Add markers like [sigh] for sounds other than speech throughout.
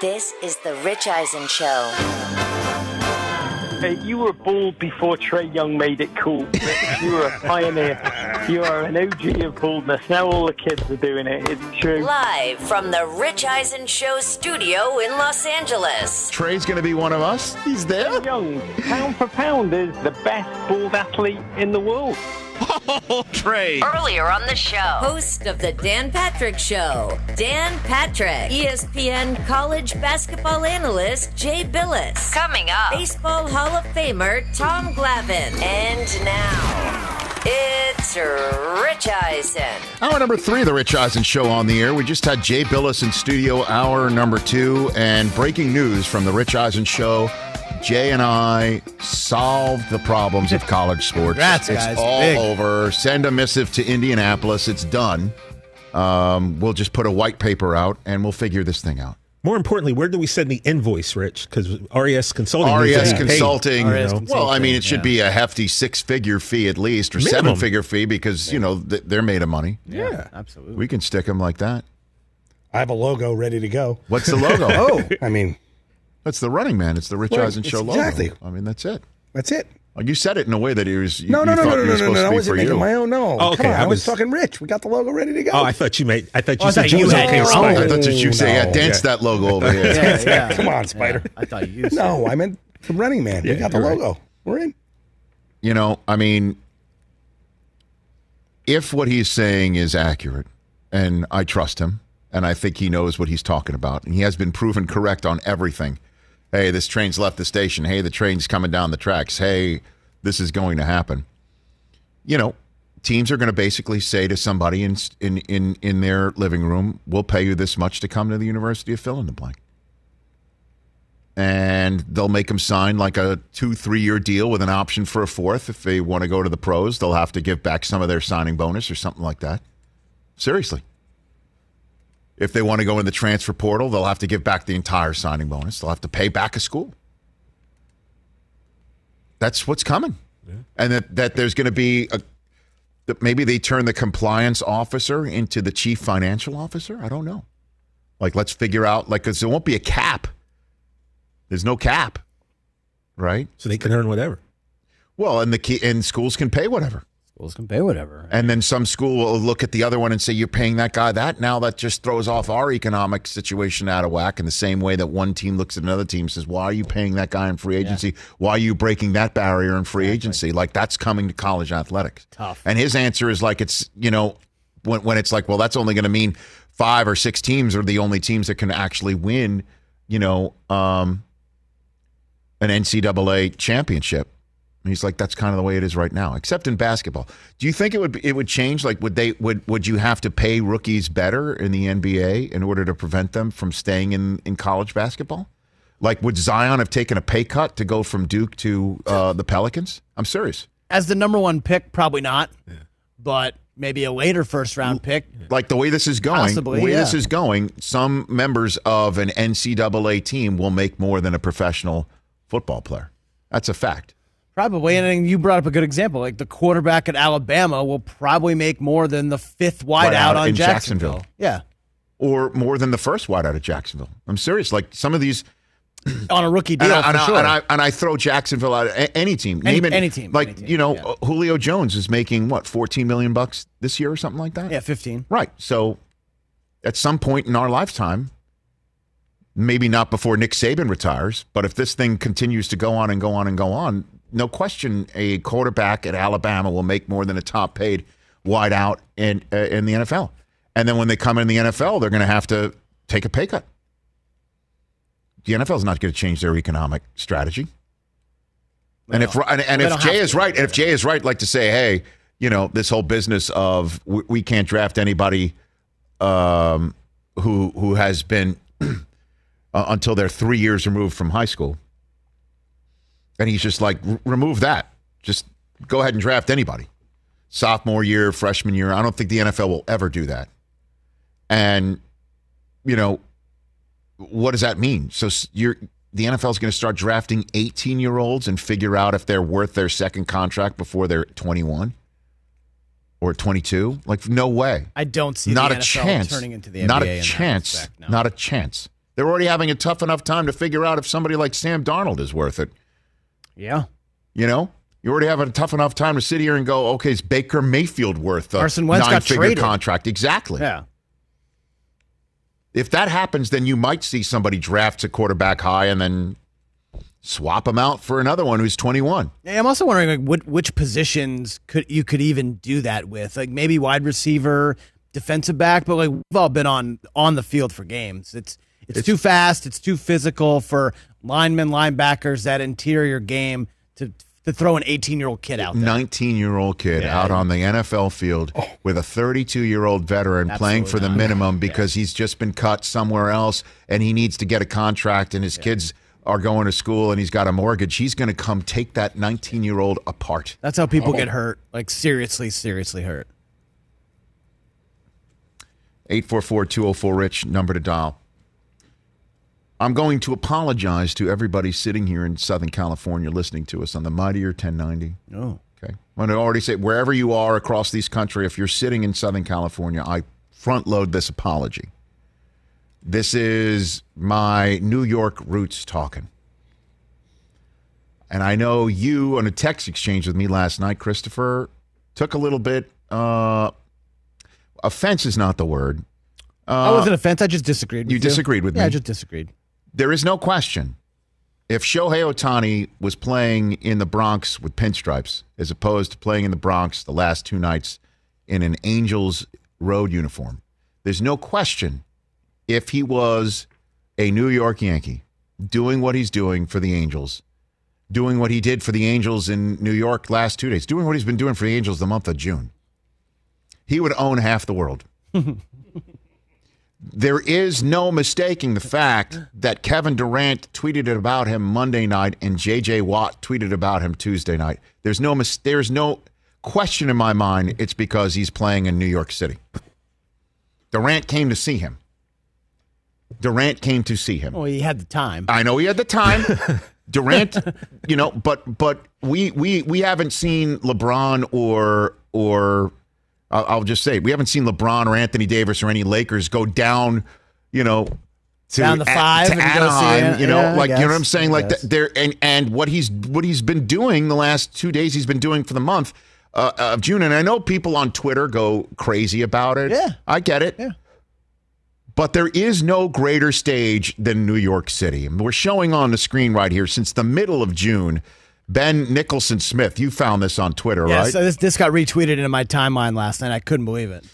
This is the Rich Eisen Show. Hey, you were bald before Trae Young made it cool. you were a pioneer. You are an OG of baldness. Now all the kids are doing it. It's true. Live from the Rich Eisen Show studio in Los Angeles. Trae's going to be one of us. He's there. Trae Young, pound for pound, is the best bald athlete in the world. Oh, Trae. Earlier on the show, host of the Dan Patrick Show, Dan Patrick, ESPN college basketball analyst Jay Bilas. Coming up, Baseball Hall of Famer Tom Glavine. And now, it's Rich Eisen. Hour number three of the Rich Eisen Show on the air. We just had Jay Bilas in studio, hour number two, and breaking news from the Rich Eisen Show. Jay and I solved the problems of college sports. Congrats, it's guys. all Big. over. Send a missive to Indianapolis. It's done. Um, we'll just put a white paper out and we'll figure this thing out. More importantly, where do we send the invoice, Rich? Because RES Consulting. needs RES to be paid, Consulting. you know? well, I mean, it should yeah. be a hefty six-figure fee at least, or Minimum. seven-figure fee because you know th- they're made of money. Yeah. Absolutely. We can stick them like that. I have a logo ready to go. What's the logo? [laughs] Oh, I mean, That's the Running Man. It's the Rich Well, Eisen it's Show logo. exactly. I mean, that's it. that's it. Like you said it in a way that it was. You, No, no, you no, no, no, no, no, no. I wasn't making you. my own. No, Oh, come okay, on. I I was was- talking rich. We got the logo ready to go. Oh, I thought you made. I thought you Oh, I said thought you you had okay. your own. I thought that you say, yeah, dance Yeah. that logo over here. [laughs] Yeah, yeah. Come on, Spider. I thought you used no, I meant the Running Man. we got the you're right. logo. We're in. You know, I mean, if what he's saying is accurate, and I trust him, and I think he knows what he's talking about, and he has been proven correct on everything. Hey, this train's left the station. Hey, the train's coming down the tracks. Hey, this is going to happen. You know, teams are going to basically say to somebody in in in in their living room, "We'll pay you this much to come to the University of fill in the blank." and they'll make them sign like a two, three year deal with an option for a fourth. If they want to go to the pros, they'll have to give back some of their signing bonus or something like that. Seriously. If they want to go in the transfer portal, they'll have to give back the entire signing bonus. They'll have to pay back a school. That's what's coming. And that, that there's going to be a, that maybe they turn the compliance officer into the chief financial officer. I don't know. Like, let's figure out, like, because there won't be a cap. There's no cap, right? So they can earn whatever. Well, and the key, and schools can pay whatever. Schools can pay whatever. And then some school will look at the other one and say, "You're paying that guy that." Now that just throws off our economic situation out of whack. In the same way that one team looks at another team and says, "Why are you paying that guy in free agency? Why are you breaking that barrier in free agency?" Like that's coming to college athletics. Tough. And his answer is like it's you know when when it's like, well, that's only going to mean five or six teams are the only teams that can actually win. You know, um, an NCAA championship. And he's like, that's kind of the way it is right now, except in basketball. Do you think it would it would change? Like, would they would would you have to pay rookies better in the NBA in order to prevent them from staying in in college basketball? Like, would Zion have taken a pay cut to go from Duke to uh, the Pelicans? I'm serious. As the number one pick, probably not. But maybe a later first round pick. Like the way this is going, Possibly, the way this is going, some members of an NCAA team will make more than a professional football player. That's a fact. Probably. And then you brought up a good example. Like the quarterback at Alabama will probably make more than the fifth wideout Wideout on in Jacksonville. Jacksonville. Yeah. Or more than the first wide out of Jacksonville. I'm serious. Like some of these [clears throat] On a rookie deal, and, I, and, for I, and, I, and I throw Jacksonville out a- any team. Any- it, any team, Like any team, you know, yeah. Uh, Julio Jones is making what 14 million bucks this year or something like that. yeah, 15. Right. So at some point in our lifetime, maybe not before Nick Saban retires, but if this thing continues to go on and go on and go on, no question, a quarterback at Alabama will make more than a top paid wide out in uh, in the NFL. And then when they come in the NFL, they're going to have to take a pay cut. The NFL is not going to change their economic strategy. And if and, and if Jay is right, and if Jay is right, like to say, hey, you know, this whole business of we, we can't draft anybody um, who who has been uh, until they're three years removed from high school. And he's just like, remove that. Just go ahead and draft anybody. Sophomore year, freshman year. I don't think the NFL will ever do that. And, you know, what does that mean? So you're the NFL is going to start drafting 18 year olds and figure out if they're worth their second contract before they're 21 or 22. Like no way. I don't see Not a NFL chance. turning into the NBA Not a chance. respect, no. Not a chance. They're already having a tough enough time to figure out if somebody like Sam Darnold is worth it. yeah. You know, you already have a tough enough time to sit here and go, okay, is Baker Mayfield worth a Carson Wentz got nine-figure traded. contract? Exactly. Yeah. If that happens, then you might see somebody drafts a quarterback high and then swap him out for another one who's 21. Yeah, I'm also wondering like what which positions could you could even do that with? Like maybe wide receiver, defensive back, but like we've all been on on the field for games. It's it's, too fast, it's too physical for linemen, linebackers, that interior game to to throw an 18-year-old kid out there. 19 year old kid out on the NFL field oh. with a 32 year old veteran playing for the Absolutely not. minimum because he's just been cut somewhere else and he needs to get a contract and his kids are going to school and he's got a mortgage. He's going to come take that 19 year old apart. That's how people get oh. hurt. Like seriously, seriously hurt. 844 204 Rich, number to dial. I'm going to apologize to everybody sitting here in Southern California listening to us on the Mighty 1090. Oh. Okay. I'm going to already say wherever you are across this country, if you're sitting in Southern California, I front load this apology. This is my New York roots talking. And I know you on a text exchange with me last night, Christopher, took a little bit uh offense is not the word. I wasn't offense. I just disagreed. With you you disagreed with yeah, me? I just disagreed. There is no question. If Shohei Ohtani was playing in the Bronx with pinstripes, as opposed to playing in the Bronx the last two nights in an Angels road uniform, there's no question if he was a New York Yankee doing what he's doing for the Angels, doing what he did for the Angels in New York last two days, doing what he's been doing for the Angels the month of June, he would own half the world. [laughs] There is no mistaking the fact that Kevin Durant tweeted about him Monday night and JJ Watt tweeted about him Tuesday night. There's no mis- there's no question in my mind it's because he's playing in New York City. Durant came to see him. Durant came to see him. Well, he had the time. I know he had the time. [laughs] Durant, you know, but but we we we haven't seen LeBron or or I'll, I'll just say we haven't seen LeBron or Anthony Davis or any Lakers go down, you know, to, Down the A- to Anaheim, you know, Yeah, like you know what. I'm saying, like guess. th- there and and what he's what he's been doing the last two days, he's been doing for the month uh, of June, and I know people on Twitter go crazy about it. Yeah. I get it. Yeah. But there is no greater stage than New York City. And we're showing on the screen right here since the middle of June. Ben Nicholson Smith, you found this on Twitter, Yeah, right? so this this got retweeted into my timeline last night. I couldn't believe it.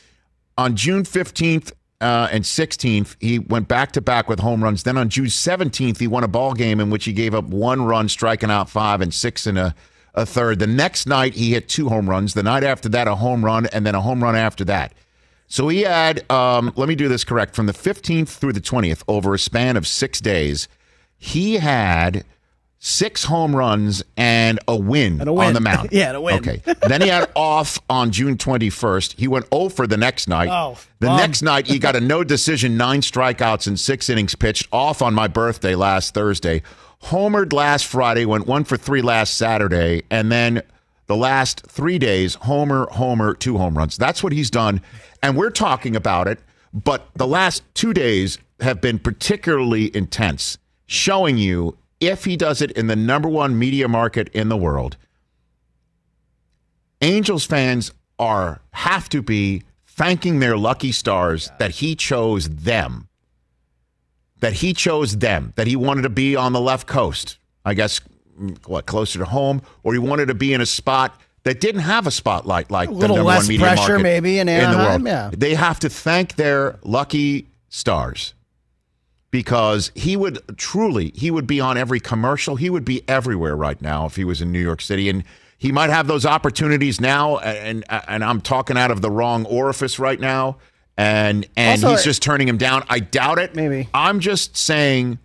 on June 15th uh, and 16th, he went back to back with home runs. Then on June 17th, he won a ball game in which he gave up one run, striking out five and six in a, a third. The next night, he hit two home runs. The night after that, a home run, and then a home run after that. So he had, um, let me do this correct, from the 15th through the 20th, over a span of six days, he had six home runs and a win, And a win. on the mound. [laughs] Yeah, and a win. Okay. then he had [laughs] off on June 21st. He went 0 for the next night. Oh, the bum. next night, he got a [laughs] no decision, nine strikeouts, and six innings pitched off on my birthday last Thursday. Homered last Friday, went one for three last Saturday, and then the last three days, homer, homer, two home runs. That's what he's done. And we're talking about it, but the last two days have been particularly intense, showing you if he does it in the number one media market in the world, Angels fans are have to be thanking their lucky stars that he chose them. That he chose them. That he wanted to be on the left coast. I guess mm, what closer to home, or he wanted to be in a spot that didn't have a spotlight like the little number less one media pressure market maybe in the world. yeah. They have to thank their lucky stars because he would truly he would be on every commercial he would be everywhere right now if he was in New York City and he might have those opportunities now and and I'm talking out of the wrong orifice right now and and Also, he's just turning him down I doubt it Maybe. I'm just saying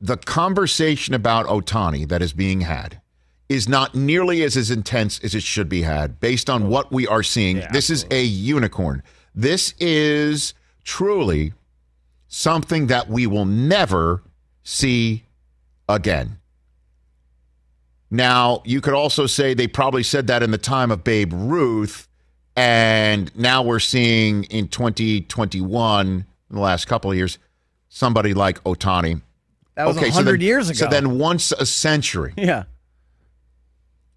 the conversation about Ohtani that is being had is not nearly as, as intense as it should be had based on what we are seeing. Yeah, this is a unicorn. This is truly something that we will never see again. Now, you could also say they probably said that in the time of Babe Ruth, and now we're seeing in 2021, in the last couple of years, somebody like Ohtani. That was a so then- hundred years ago. So then, once a century, yeah.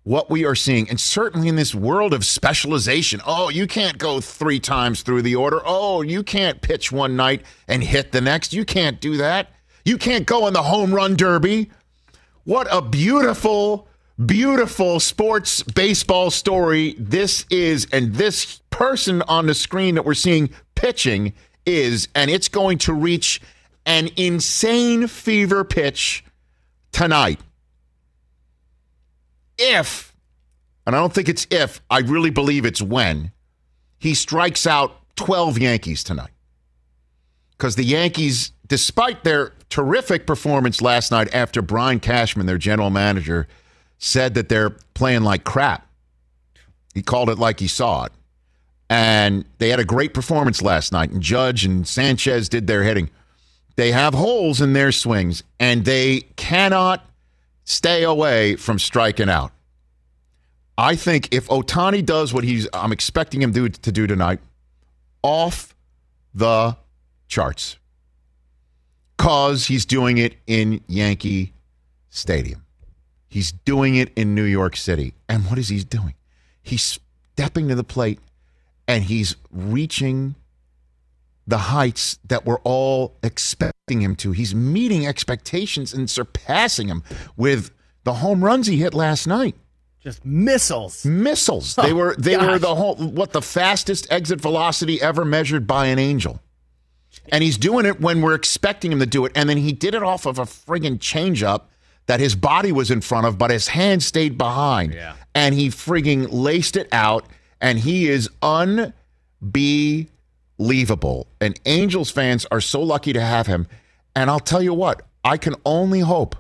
What we are seeing, and certainly in this world of specialization. Oh, you can't go three times through the order. Oh, you can't pitch one night and hit the next. You can't do that. You can't go in the home run derby. What a beautiful, beautiful sports baseball story this is. And this person on the screen that we're seeing pitching is, and it's going to reach an insane fever pitch tonight if, and I don't think it's if, I really believe it's when, he strikes out 12 Yankees tonight. Because the Yankees, despite their terrific performance last night after Brian Cashman, their general manager, said that they're playing like crap, he called it like he saw it. And they had a great performance last night, and Judge and Sanchez did their hitting. They have holes in their swings, and they cannot stay away from striking out. I think if Ohtani does what he's I'm expecting him do, to do tonight, off the charts. Cause he's doing it in Yankee Stadium. He's doing it in New York City. And what is he doing? He's stepping to the plate and he's reaching the heights that we're all expecting him to. He's meeting expectations and surpassing them with the home runs he hit last night. Just missiles. Missiles. Oh, they were they were the whole what the fastest exit velocity ever measured by an angel. And he's doing it when we're expecting him to do it. And then he did it off of a friggin' changeup that his body was in front of, but his hand stayed behind. Yeah. And he friggin' laced it out. And he is unbelievable. And Angels fans are so lucky to have him. And I'll tell you what, I can only hope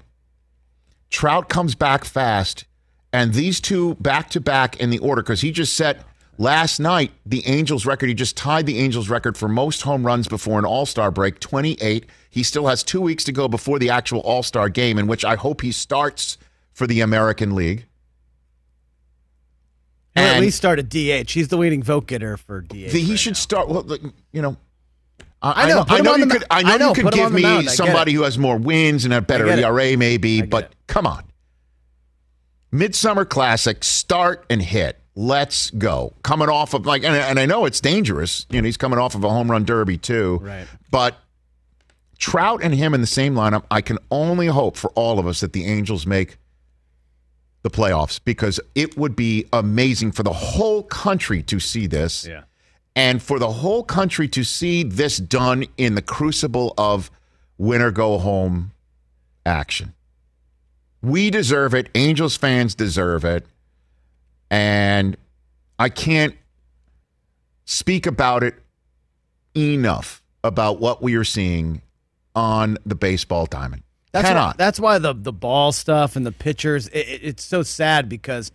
Trout comes back fast, and these two back to back in the order because he just set last night the Angels record. He just tied the Angels record for most home runs before an All Star break, 28. He still has two weeks to go before the actual All Star game, in which I hope he starts for the American League. Or at least start a DH. He's the leading vote getter for DH. The- he right should now. start. Well, you know. I know, I know you could. I know, I know, you could give me. Somebody who has more wins and a better. ERA, maybe. But it. come on, Midsummer Classic, start and hit. Let's go. Coming off of like, and, and I know it's dangerous. You know, he's coming off of a home run derby too. Right. But Trout and him in the same lineup. I can only hope for all of us that the Angels make the playoffs because it would be amazing for the whole country to see this Yeah. and for the whole country to see this done in the crucible of winner go home action. We deserve it. Angels fans deserve it. And I can't speak about it enough about what we are seeing on the baseball diamond. That's Cannot. Why, that's why the the ball stuff and the pitchers. It, it- it's so sad because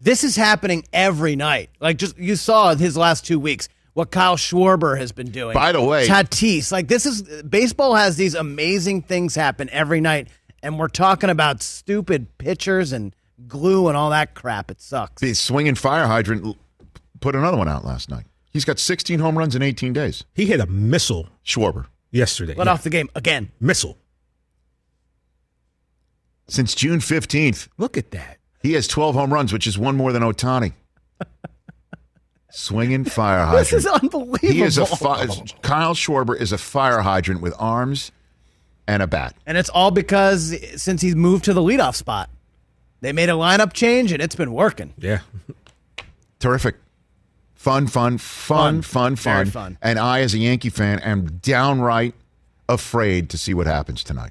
this is happening every night. Like just you saw his last two weeks. What Kyle Schwarber has been doing. By the way- Tatis. Like this is baseball has these amazing things happen every night, and we're talking about stupid pitchers and glue and all that crap. It sucks. the swinging fire hydrant put another one out last night. He's got 16 home runs in 18 days. He hit a missile Schwarber. yesterday. Let Yeah. off the game again. missile. Since June 15th, Look at that. he has 12 home runs, which is one more than Ohtani. Swinging fire hydrant. [laughs] This is unbelievable. He is a fi- Kyle Schwarber is a fire hydrant with arms and a bat. and it's all because since he's moved to the leadoff spot, they made a lineup change and it's been working. Yeah. [laughs] Terrific. Fun, fun, fun, fun, Fun. Very fun. fun. And I, as a Yankee fan, am downright afraid to see what happens tonight.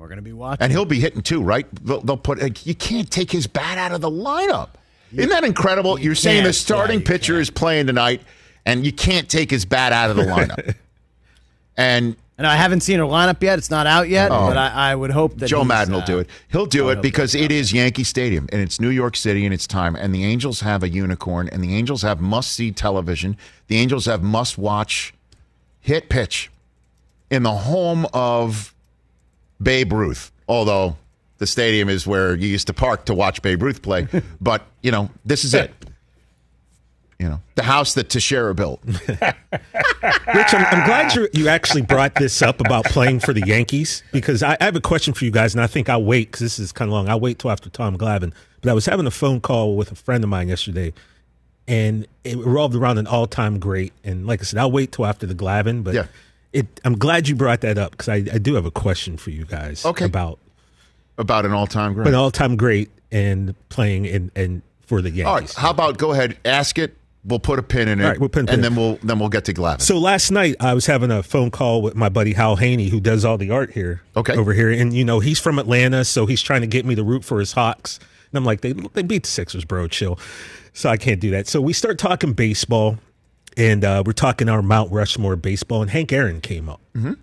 We're gonna be watching. And he'll be hitting too, right? They'll, they'll put. Like, you can't take his bat out of the lineup. Isn't that incredible? you You're saying the starting Yeah, pitcher can't. is playing tonight, and you can't take his bat out of the lineup. [laughs] and And I haven't seen her lineup yet; it's not out yet. Oh. But I, I would hope that Joe Maddon will uh, do it. He'll do it because it is Yankee Stadium and it's New York City and it's time. And the Angels have a unicorn and the Angels have must see television. The Angels have must watch hit pitch in the home of Babe Ruth. Although the stadium is where you used to park to watch Babe Ruth play. [laughs] but, you know, this is it. You know, the house that Teixeira built. [laughs] Rich, I'm, I'm glad you you actually brought this up about playing for the Yankees because I, I have a question for you guys, and I think I'll wait because this is kind of long. I'll wait till after Tom Glavine. But I was having a phone call with a friend of mine yesterday, and it revolved around an all-time great. And like I said, I'll wait till after the Glavine. But Yeah. It, I'm glad you brought that up because I, I do have a question for you guys Okay. about About an all time great. an all-time great and playing in and for the All Yankees. right, how about go ahead, ask it. We'll put a pin in it, All right, we'll pin and in then we'll then we'll get to Glavine. So last night I was having a phone call with my buddy Hal Haney, who does all the art here, Okay. over here, and you know he's from Atlanta, so he's trying to get me to root for his Hawks. And I'm like, they they beat the Sixers, bro, chill. So I can't do that. So we start talking baseball, and uh, we're talking our Mount Rushmore baseball, and Hank Aaron came up, mm-hmm.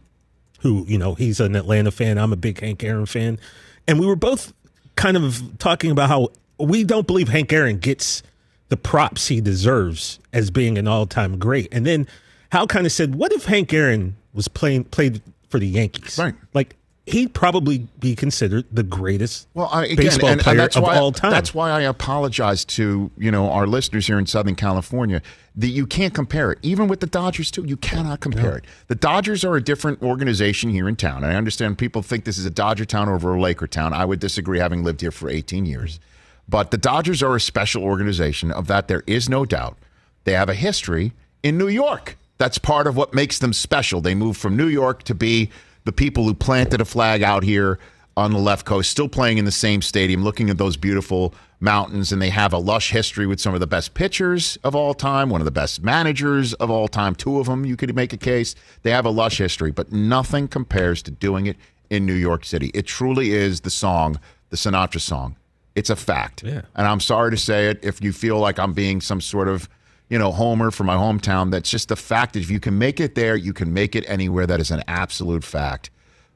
who you know he's an Atlanta fan. I'm a big Hank Aaron fan, and we were both kind of talking about how we don't believe Hank Aaron gets the props he deserves as being an all-time great. And then Hal kind of said, "What if Hank Aaron was playing played for the Yankees? Right. Like he'd probably be considered the greatest Well, I, again, baseball and, and player that's of why, all time. That's why I apologize to you know our listeners here in Southern California that you can't compare it. Even with the Dodgers too, you cannot compare it. The Dodgers are a different organization here in town. And I understand people think this is a Dodger town over a Laker town. I would disagree, having lived here for 18 years. But the Dodgers are a special organization. Of that, there is no doubt. They have a history in New York. That's part of what makes them special. They moved from New York to be the people who planted a flag out here on the left coast, still playing in the same stadium, looking at those beautiful mountains. And they have a lush history with some of the best pitchers of all time, one of the best managers of all time, two of them, you could make a case. They have a lush history, but nothing compares to doing it in New York City. It truly is the song, the Sinatra song. It's a fact. Yeah. And I'm sorry to say it if you feel like I'm being some sort of, you know, homer for my hometown. That's just the fact that if you can make it there, you can make it anywhere. That is an absolute fact.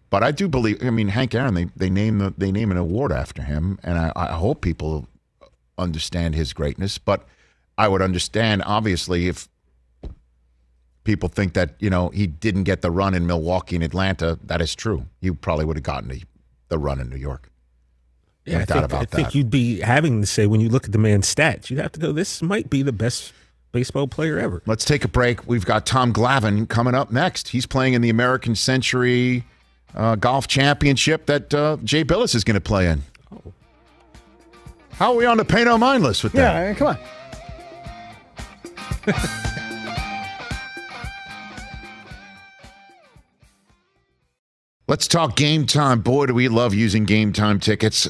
But I do believe. I mean, Hank Aaron. They they name the they name an award after him, and I, I hope people understand his greatness. But I would understand obviously if people think that you know he didn't get the run in Milwaukee and Atlanta. That is true. You probably would have gotten the, the run in New York. yeah, no I think, about I think you'd be having to say when you look at the man's stats, you'd have to go, this might be the best baseball player ever. Let's take a break. We've got Tom Glavine coming up next. He's playing in the American Century uh, Golf Championship that uh, Jay Bilas is going to play in. How are we on the pay no mind list with that? Yeah, I mean, come on. [laughs] Let's talk game time. Boy, do we love using game time tickets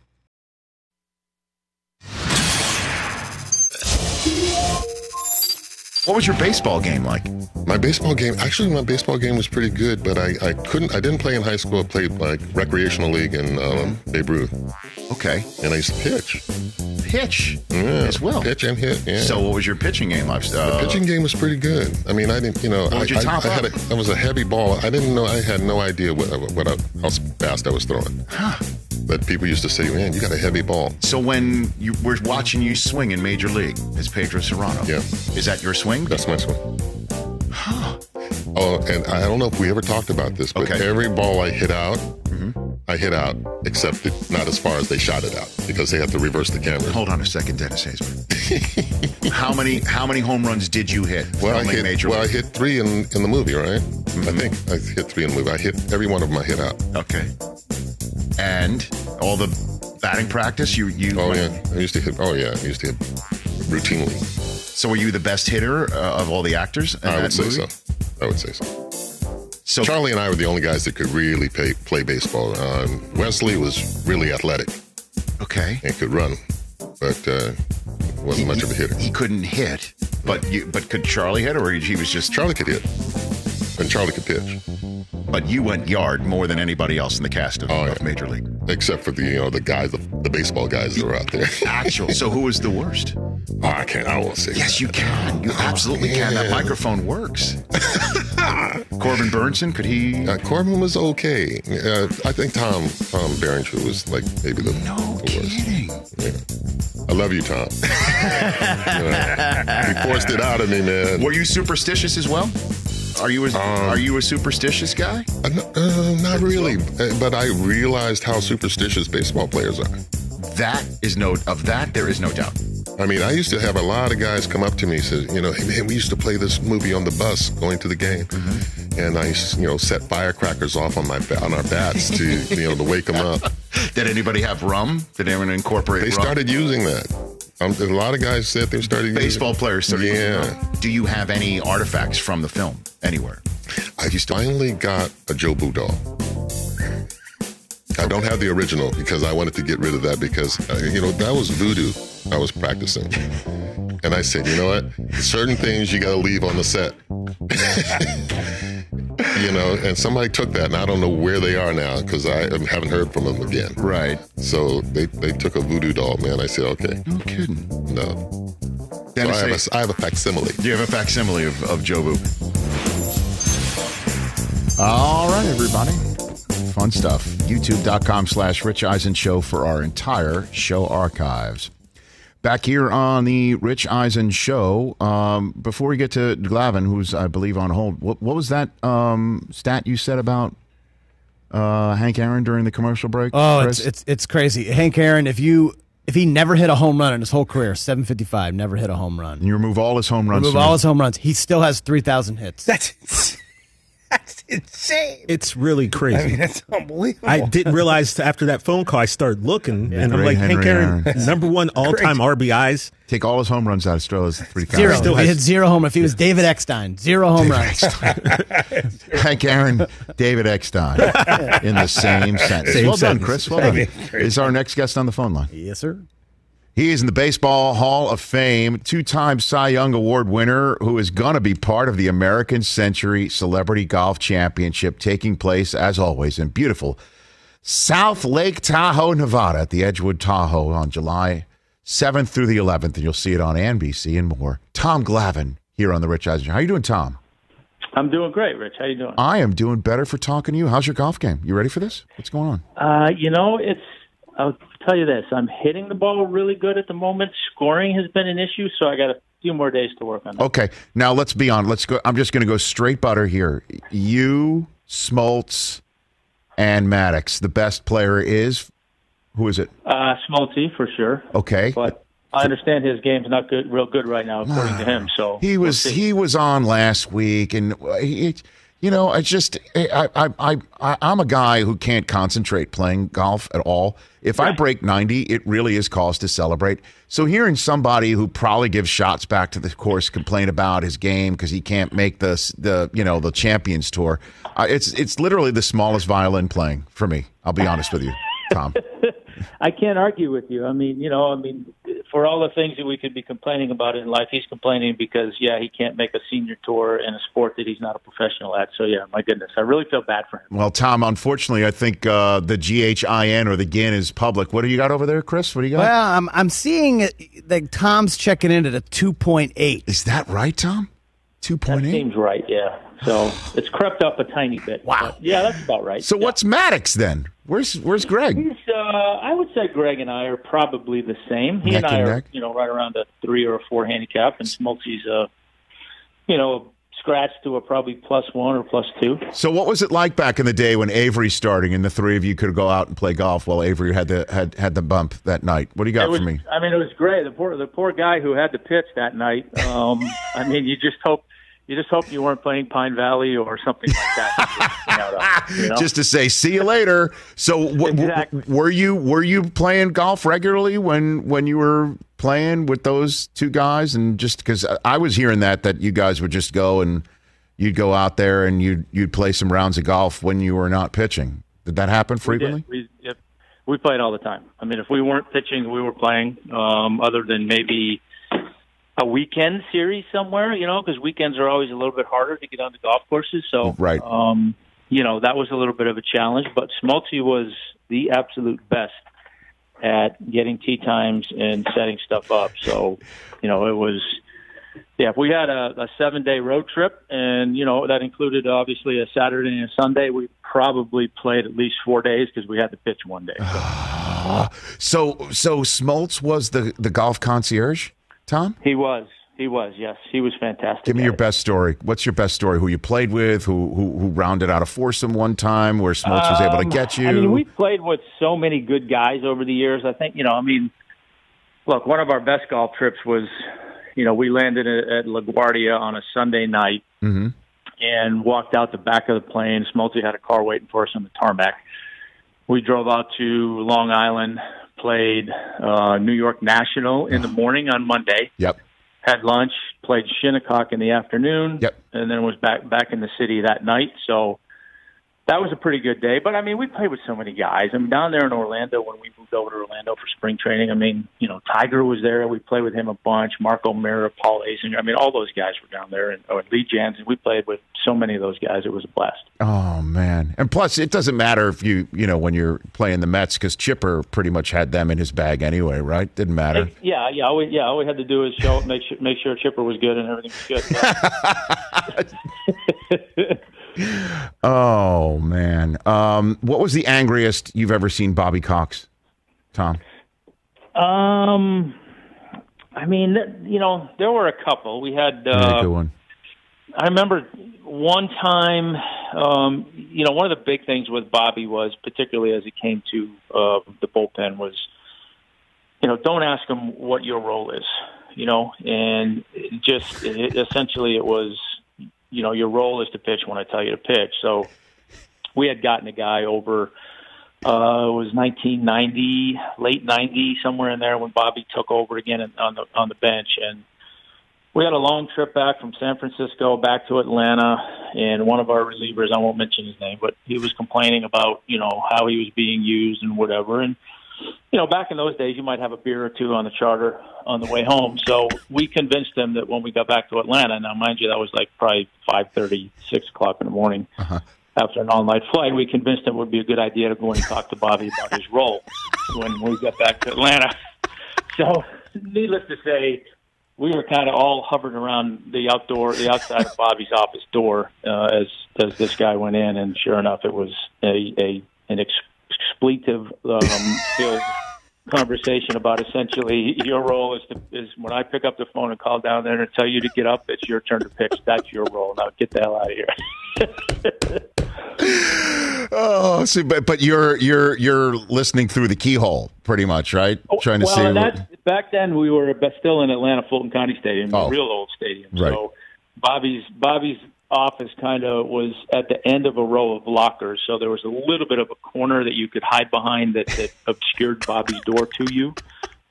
What was your baseball game like? My baseball game, actually, my baseball game was pretty good, but I, I couldn't, I didn't play in high school. I played like recreational league in um, Babe Ruth, Okay. and I used to pitch. Pitch Yeah, as well. Pitch and hit. Yeah. So what was your pitching game like? the Uh, pitching game was pretty good. I mean, I didn't, you know, I, your I, I had a, I was a heavy ball. I didn't know, I had no idea what, what I, how fast I was throwing. But people used to say, man, you got a heavy ball. So when you were watching you swing in Major League as Pedro Serrano, Yeah. is that your swing? That's my swing. Oh, and I don't know if we ever talked about this, but Okay. Mm-hmm. every ball I hit out, I hit out, except it, not as far as they shot it out because they have to reverse the camera. Hold on a second, Dennis Haysbert. [laughs] how many how many home runs did you hit? Well, I hit, Major well, I hit three in, in the movie, right? I think I hit three in the movie. I hit every one of them. I hit out. Okay. And all the batting practice, you you. Oh yeah, I used to hit. Oh yeah, I used to hit routinely. So were you the best hitter uh, of all the actors? In I that would say movie? so. I would say so. So Charlie and I were the only guys that could really pay, play baseball. Um, Wesley was really athletic okay. and could run, but uh, wasn't much of a hitter. He couldn't hit, but you but could Charlie hit, or he was just Charlie could hit, and Charlie could pitch, But you went yard more than anybody else in the cast of, Oh, yeah. of Major League. except for the you know the guys, the, the baseball guys that were out there. [laughs] Actual. so who was the worst? oh, I can't. I won't say. Yes, that. you can. You absolutely can. That microphone works. [laughs] Corbin Bernsen, could he? Uh, Corbin was okay. Uh, I think Tom Tom Berenger was like maybe the, No the worst. kidding. Yeah. I love you, Tom. [laughs] Yeah. He forced it out of me, man. Were you superstitious as well? Are you a, Um, are you a superstitious guy? Uh, uh, not really, Uh, but I realized how superstitious baseball players are. That is no of that there is no doubt. I mean, I used to have a lot of guys come up to me and say, you know, hey man, we used to play this movie on the bus going to the game, and I, you know, set firecrackers off on my on our bats to you know to wake them up. [laughs] Did anybody have rum? Did anyone incorporate? They rum? started using that. Um, a lot of guys said they started baseball using players. Started Yeah. Do you have any artifacts from the film anywhere? I just finally got a Jobu doll. I don't have the original because I wanted to get rid of that because uh, you know that was voodoo I was practicing, and I said, you know what, certain things you got to leave on the set. [laughs] you know, and somebody took that, and I don't know where they are now because I haven't heard from them again. Right. So they, they took a voodoo doll, man. I said, okay, No kidding. no. So I have a, I have a facsimile. Do you have a facsimile of, of Jobu? All right, everybody. Fun stuff. YouTube.com slash Rich Eisen Show for our entire show archives. Back here on the Rich Eisen Show, um, before we get to Glavine, who's, I believe, on hold, what, what was that um, stat you said about uh, Hank Aaron during the commercial break? Oh, Chris? it's it's it's crazy. Hank Aaron, if you if he never hit a home run in his whole career, 755, never hit a home run. And you remove all his home runs. Remove all his home runs, he still has 3,000 hits. That's ins- that's insane. It's really crazy. I mean, that's unbelievable. I didn't realize after that phone call, I started looking, and I'm Great like, Hank Henry Aaron, Aaron. [laughs] number one all time RBIs. Take all his home runs out of Stroh's three Zero. Still he had zero home. If he was David Eckstein, zero home runs. [laughs] Hank Aaron, David Eckstein [laughs] in the same sentence. Same well done. Chris. Well done. Is our next guest on the phone line? yes, sir. He is in the Baseball Hall of Fame, two time Cy Young Award winner, who is going to be part of the American Century Celebrity Golf Championship taking place, as always, in beautiful South Lake Tahoe, Nevada, at the Edgewood Tahoe on July 7th through the 11th. And you'll see it on NBC and more. Tom Glavine here on The Rich Eisen. How you doing, Tom? I'm doing great, Rich. How you doing? I am doing better for talking to you. How's your golf game? You ready for this? What's going on? Uh, you know, it's. Tell you this. I'm hitting the ball really good at the moment. Scoring has been an issue, so I got a few more days to work on that. Okay, now let's be on. Let's go. I'm just going to go straight butter here. You, Smoltz, and Maddux. The best player is who is it? Uh, Smoltzy for sure, Okay, but I understand his game's not good, real good right now, according to him. So He we'll was he was on last week, and he, you know, I just I I I I- I'm a guy who can't concentrate playing golf at all. If I break 90, it really is cause to celebrate. So hearing somebody who probably gives shots back to the course complain about his game because he can't make the the you know the Champions Tour, uh, it's it's literally the smallest violin playing for me. I'll be honest with you, Tom. [laughs] I can't argue with you. I mean, you know, I mean, for all the things that we could be complaining about in life, he's complaining because, yeah, he can't make a senior tour in a sport that he's not a professional at. So, yeah, my goodness, I really feel bad for him. Well, Tom, unfortunately, I think uh, the GHIN or the GIN is public. What do you got over there, Chris? What do you got? Well, I'm I'm seeing it- that Tom's checking in at a 2.8. Is that right, Tom? Two point eight. Seems right, yeah. So it's crept up a tiny bit. Wow. Yeah, that's about right. So what's Maddux then? Where's Where's Greg? He's, uh, I would say Greg and I are probably the same. He Neck and I and are, neck? you know, right around a three or a four handicap, and Smoltzy's a, you know, a scratch to a probably plus one or plus two. So what was it like back in the day when Avery's starting and the three of you could go out and play golf while Avery had the had had the bump that night? What do you got it was, for me? I mean, it was great. The poor, the poor guy who had to pitch that night. Um, [laughs] I mean, you just hope, you just hope you weren't playing Pine Valley or something like that. [laughs] You know. Just to say, see you later. So, w- w- were you were you playing golf regularly when when you were playing with those two guys? And just because I was hearing that that you guys would just go and you'd go out there and you'd you'd play some rounds of golf when you were not pitching. Did that happen frequently? We, we, we played all the time. I mean, if we weren't pitching, we were playing. Um, other than maybe a weekend series somewhere, you know, because weekends are always a little bit harder to get on the golf courses. So, Right. um, you know, that was a little bit of a challenge. But Smolty was the absolute best at getting tee times and setting stuff up. So, you know, it was. Yeah, if we had a, a seven day road trip, and you know that included obviously a Saturday and a Sunday, we probably played at least four days because we had to pitch one day. So. [sighs] So so Smoltz was the the golf concierge, Tom. He was, he was, yes, he was fantastic. Give me your it. best story. What's your best story? Who you played with? Who who, who rounded out a foursome one time where Smoltz was able to Um, get you? I mean, we played with so many good guys over the years. I think you know. I mean, look, one of our best golf trips was, you know, we landed at, LaGuardia on a Sunday night hmm and walked out the back of the plane. Smolty had a car waiting for us on the tarmac. We drove out to Long Island, played uh, New York National in the morning on Monday. Yep. Had lunch, played Shinnecock in the afternoon, Yep. and then was back back in the city that night. So that was a pretty good day. But I mean, we played with so many guys. I mean, down there in Orlando when we moved over to Orlando for spring training. I mean, you know, Tiger was there. We played with him a bunch. Mark O'Meara, Paul Azinger. I mean, all those guys were down there, and oh, and Lee Janzen. We played with so many of those guys. It was a blast. Oh man! And plus, it doesn't matter if you you know when you're playing the Mets because Chipper pretty much had them in his bag anyway, right? Didn't matter. Yeah, yeah, all we, yeah. All we had to do is show, up make sure, make sure Chipper was good and everything was good. [laughs] [laughs] Oh man! Um, what was the angriest you've ever seen Bobby Cox, Tom? um, I mean, you know, there were a couple. We had. Yeah, Uh, good one. I remember one time, um, you know, one of the big things with Bobby was, particularly as it came to uh, the bullpen, was, you know, don't ask him what your role is, you know, and just it, essentially it was, you know, your role is to pitch when I tell you to pitch. So we had gotten a guy over. Uh, it was 1990, late 90, somewhere in there when Bobby took over again on the on the bench, and we had a long trip back from San Francisco back to Atlanta, and one of our relievers, I won't mention his name, but he was complaining about, you know, how he was being used and whatever. And, you know, back in those days, you might have a beer or two on the charter on the way home. So we convinced him that when we got back to Atlanta, now mind you, that was like probably five thirty, six o'clock in the morning after an all-night flight, we convinced him it would be a good idea to go and talk to Bobby about his role when we got back to Atlanta. [laughs] So, needless to say, we were kind of all hovering around the outdoor, the outside of Bobby's office door uh, as as this guy went in, and sure enough, it was a, a an ex- expletive um, filled conversation about essentially your role is to is when I pick up the phone and call down there and tell you to get up, it's your turn to pitch. That's your role. Now get the hell out of here. [laughs] Oh, see, but but you're you're you're listening through the keyhole, pretty much, right? Trying to well, see. what- back then we were still in Atlanta Fulton County Stadium, Oh. the real old stadium. Right. So Bobby's Bobby's office kind of was at the end of a row of lockers, so there was a little bit of a corner that you could hide behind that, that [laughs] obscured Bobby's door to you.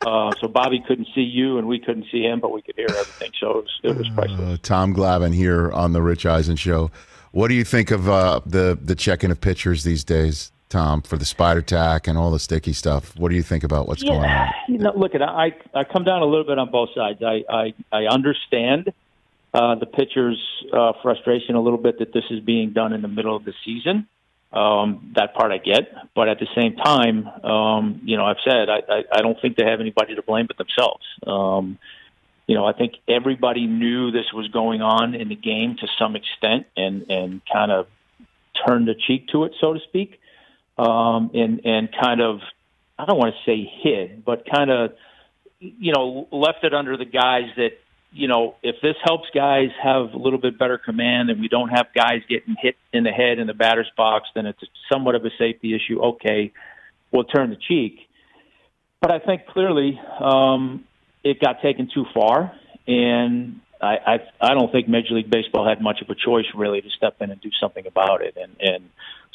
Uh, so Bobby couldn't see you, and we couldn't see him, but we could hear everything. So it was, it was priceless. Uh, Tom Glavine here on the Rich Eisen Show. What do you think of uh, the the checking of pitchers these days, Tom, for the spider tack and all the sticky stuff? What do you think about what's going on? You know, look, at I I come down a little bit on both sides. I I, I understand uh, the pitcher's uh, frustration a little bit that this is being done in the middle of the season. Um, that part I get, but at the same time, um, you know, I've said I, I, I don't think they have anybody to blame but themselves. Um, you know, I think everybody knew this was going on in the game to some extent, and and kind of turned a cheek to it, so to speak, um, and and kind of I don't want to say hid, but kind of you know left it under the guise that you know if this helps guys have a little bit better command and we don't have guys getting hit in the head in the batter's box, then it's somewhat of a safety issue. Okay, we'll turn the cheek. But I think clearly um, it got taken too far, and I, I I don't think Major League Baseball had much of a choice really to step in and do something about it, and and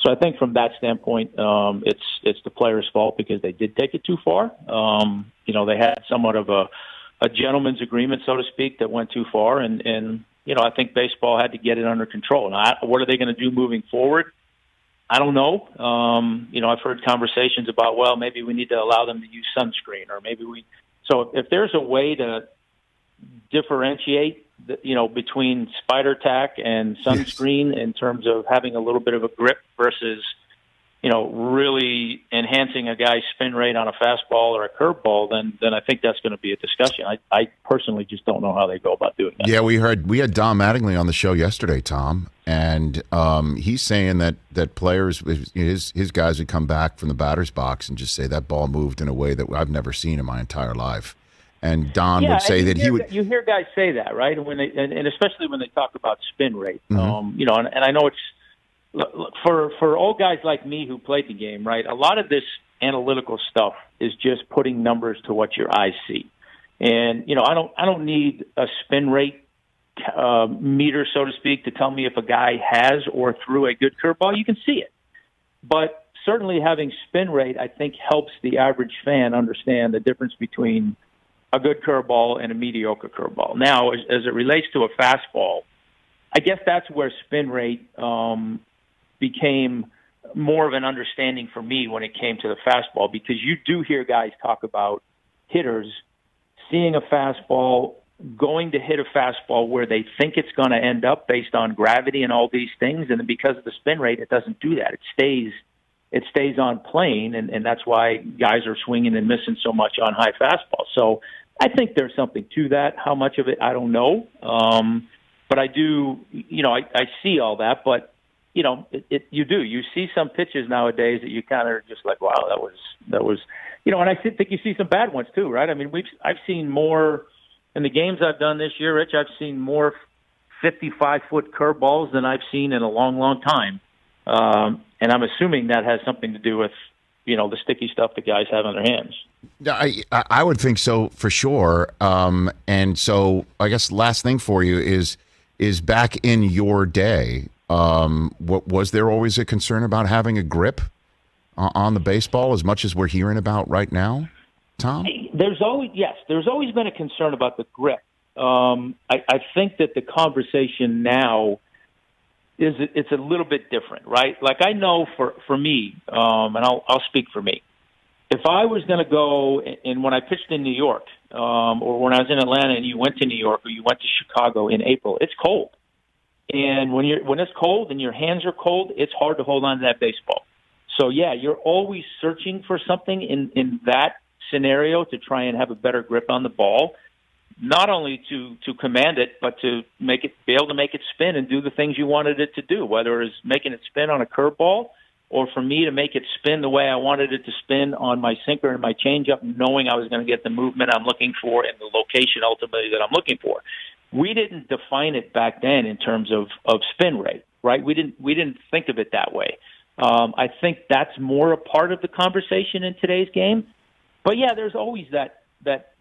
so I think from that standpoint, um, it's it's the players' fault because they did take it too far. Um, you know, they had somewhat of a a gentleman's agreement, so to speak, that went too far, and and you know I think baseball had to get it under control. Now, I, what are they going to do moving forward? I don't know. Um, you know, I've heard conversations about well, maybe we need to allow them to use sunscreen, or maybe we. So if, there's a way to differentiate, the, you know, between spider tack and sunscreen in terms of having a little bit of a grip versus, you know, really enhancing a guy's spin rate on a fastball or a curveball, then then I think that's going to be a discussion. I, I personally just don't know how they go about doing that. Yeah, we heard we had Don Mattingly on the show yesterday, Tom, and um, he's saying that that players, his his guys would come back from the batter's box and just say that ball moved in a way that I've never seen in my entire life. And Don yeah, would say that he would. You hear guys say that, right? When they and, and especially when they talk about spin rate, Mhm. um, you know, and, and I know it's for for old guys like me who played the game, right? A lot of this analytical stuff is just putting numbers to what your eyes see, and you know, I don't I don't need a spin rate uh, meter, so to speak, to tell me if a guy has or threw a good curveball. You can see it, but certainly having spin rate, I think, helps the average fan understand the difference between a good curveball and a mediocre curveball. Now, as, as it relates to a fastball, I guess that's where spin rate um, became more of an understanding for me when it came to the fastball because you do hear guys talk about hitters seeing a fastball going to hit a fastball where they think it's going to end up based on gravity and all these things and then because of the spin rate it doesn't do that. It stays it stays on plane and, and that's why guys are swinging and missing so much on high fastballs so i think there's something to that. How much of it i don't know. Um, but i do you know i, I see all that but you know, it, it, you do. You see some pitches nowadays that you kind of are just like, wow, that was that was, you know. And I think you see some bad ones too, right? I mean, we've I've seen more in the games I've done this year, Rich. I've seen more fifty-five foot curveballs than I've seen in a long, long time. Um, and I'm assuming that has something to do with you know the sticky stuff the guys have on their hands. Yeah, I I I would think so for sure. Um, and so I guess last thing for you is is back in your day. Um, what was there always a concern about having a grip o- on the baseball as much as we're hearing about right now, Tom? There's always yes, there's always been a concern about the grip. Um, I, I think that the conversation now is it's a little bit different, right? Like I know for for me, um, and I'll I'll speak for me. If I was going to go and when I pitched in New York, um, or when I was in Atlanta and you went to New York or you went to Chicago in April, it's cold. And when you're when it's cold and your hands are cold, it's hard to hold on to that baseball. So yeah, you're always searching for something in in that scenario to try and have a better grip on the ball, not only to to command it, but to make it be able to make it spin and do the things you wanted it to do, whether it's making it spin on a curveball or for me to make it spin the way I wanted it to spin on my sinker and my changeup, knowing I was going to get the movement I'm looking for and the location ultimately that I'm looking for. We didn't define it back then in terms of of spin rate, right? We didn't we didn't think of it that way. Um, I think that's more a part of the conversation in today's game. But yeah, there's always that that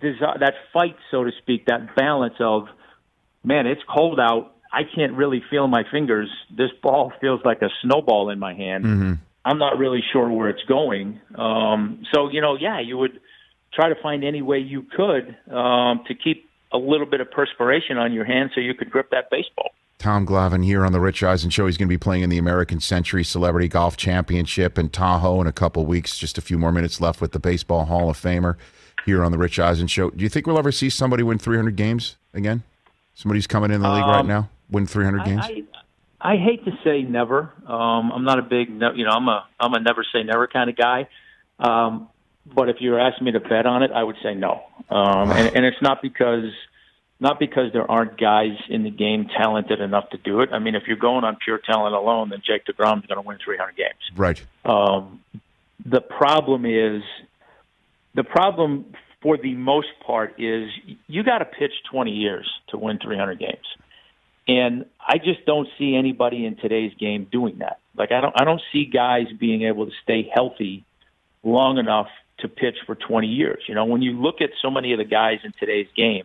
desire, that fight, so to speak, that balance of, man, it's cold out. I can't really feel my fingers. This ball feels like a snowball in my hand. Mm-hmm. I'm not really sure where it's going. Um, so you know, yeah, you would try to find any way you could um, to keep a little bit of perspiration on your hand so you could grip that baseball. Tom Glavine here on the Rich Eisen Show. He's going to be playing in the American Century Celebrity Golf Championship in Tahoe in a couple weeks. Just a few more minutes left with the Baseball Hall of Famer here on the Rich Eisen Show. Do you think we'll ever see somebody win 300 games again? Somebody's coming in the league right Um, now, win 300 games. I, I, I hate to say never. Um, I'm not a big, no- you know, I'm a I'm a never say never kind of guy. Um, but if you were asking me to bet on it, I would say no. Um, and, and it's not because not because there aren't guys in the game talented enough to do it. I mean, if you're going on pure talent alone, then Jake Degrom's going to win 300 games. right. Um, the problem is the problem for the most part is you got to pitch 20 years to win 300 games. And I just don't see anybody in today's game doing that. Like I don't I don't see guys being able to stay healthy long enough to pitch for 20 years. You know, when you look at so many of the guys in today's game,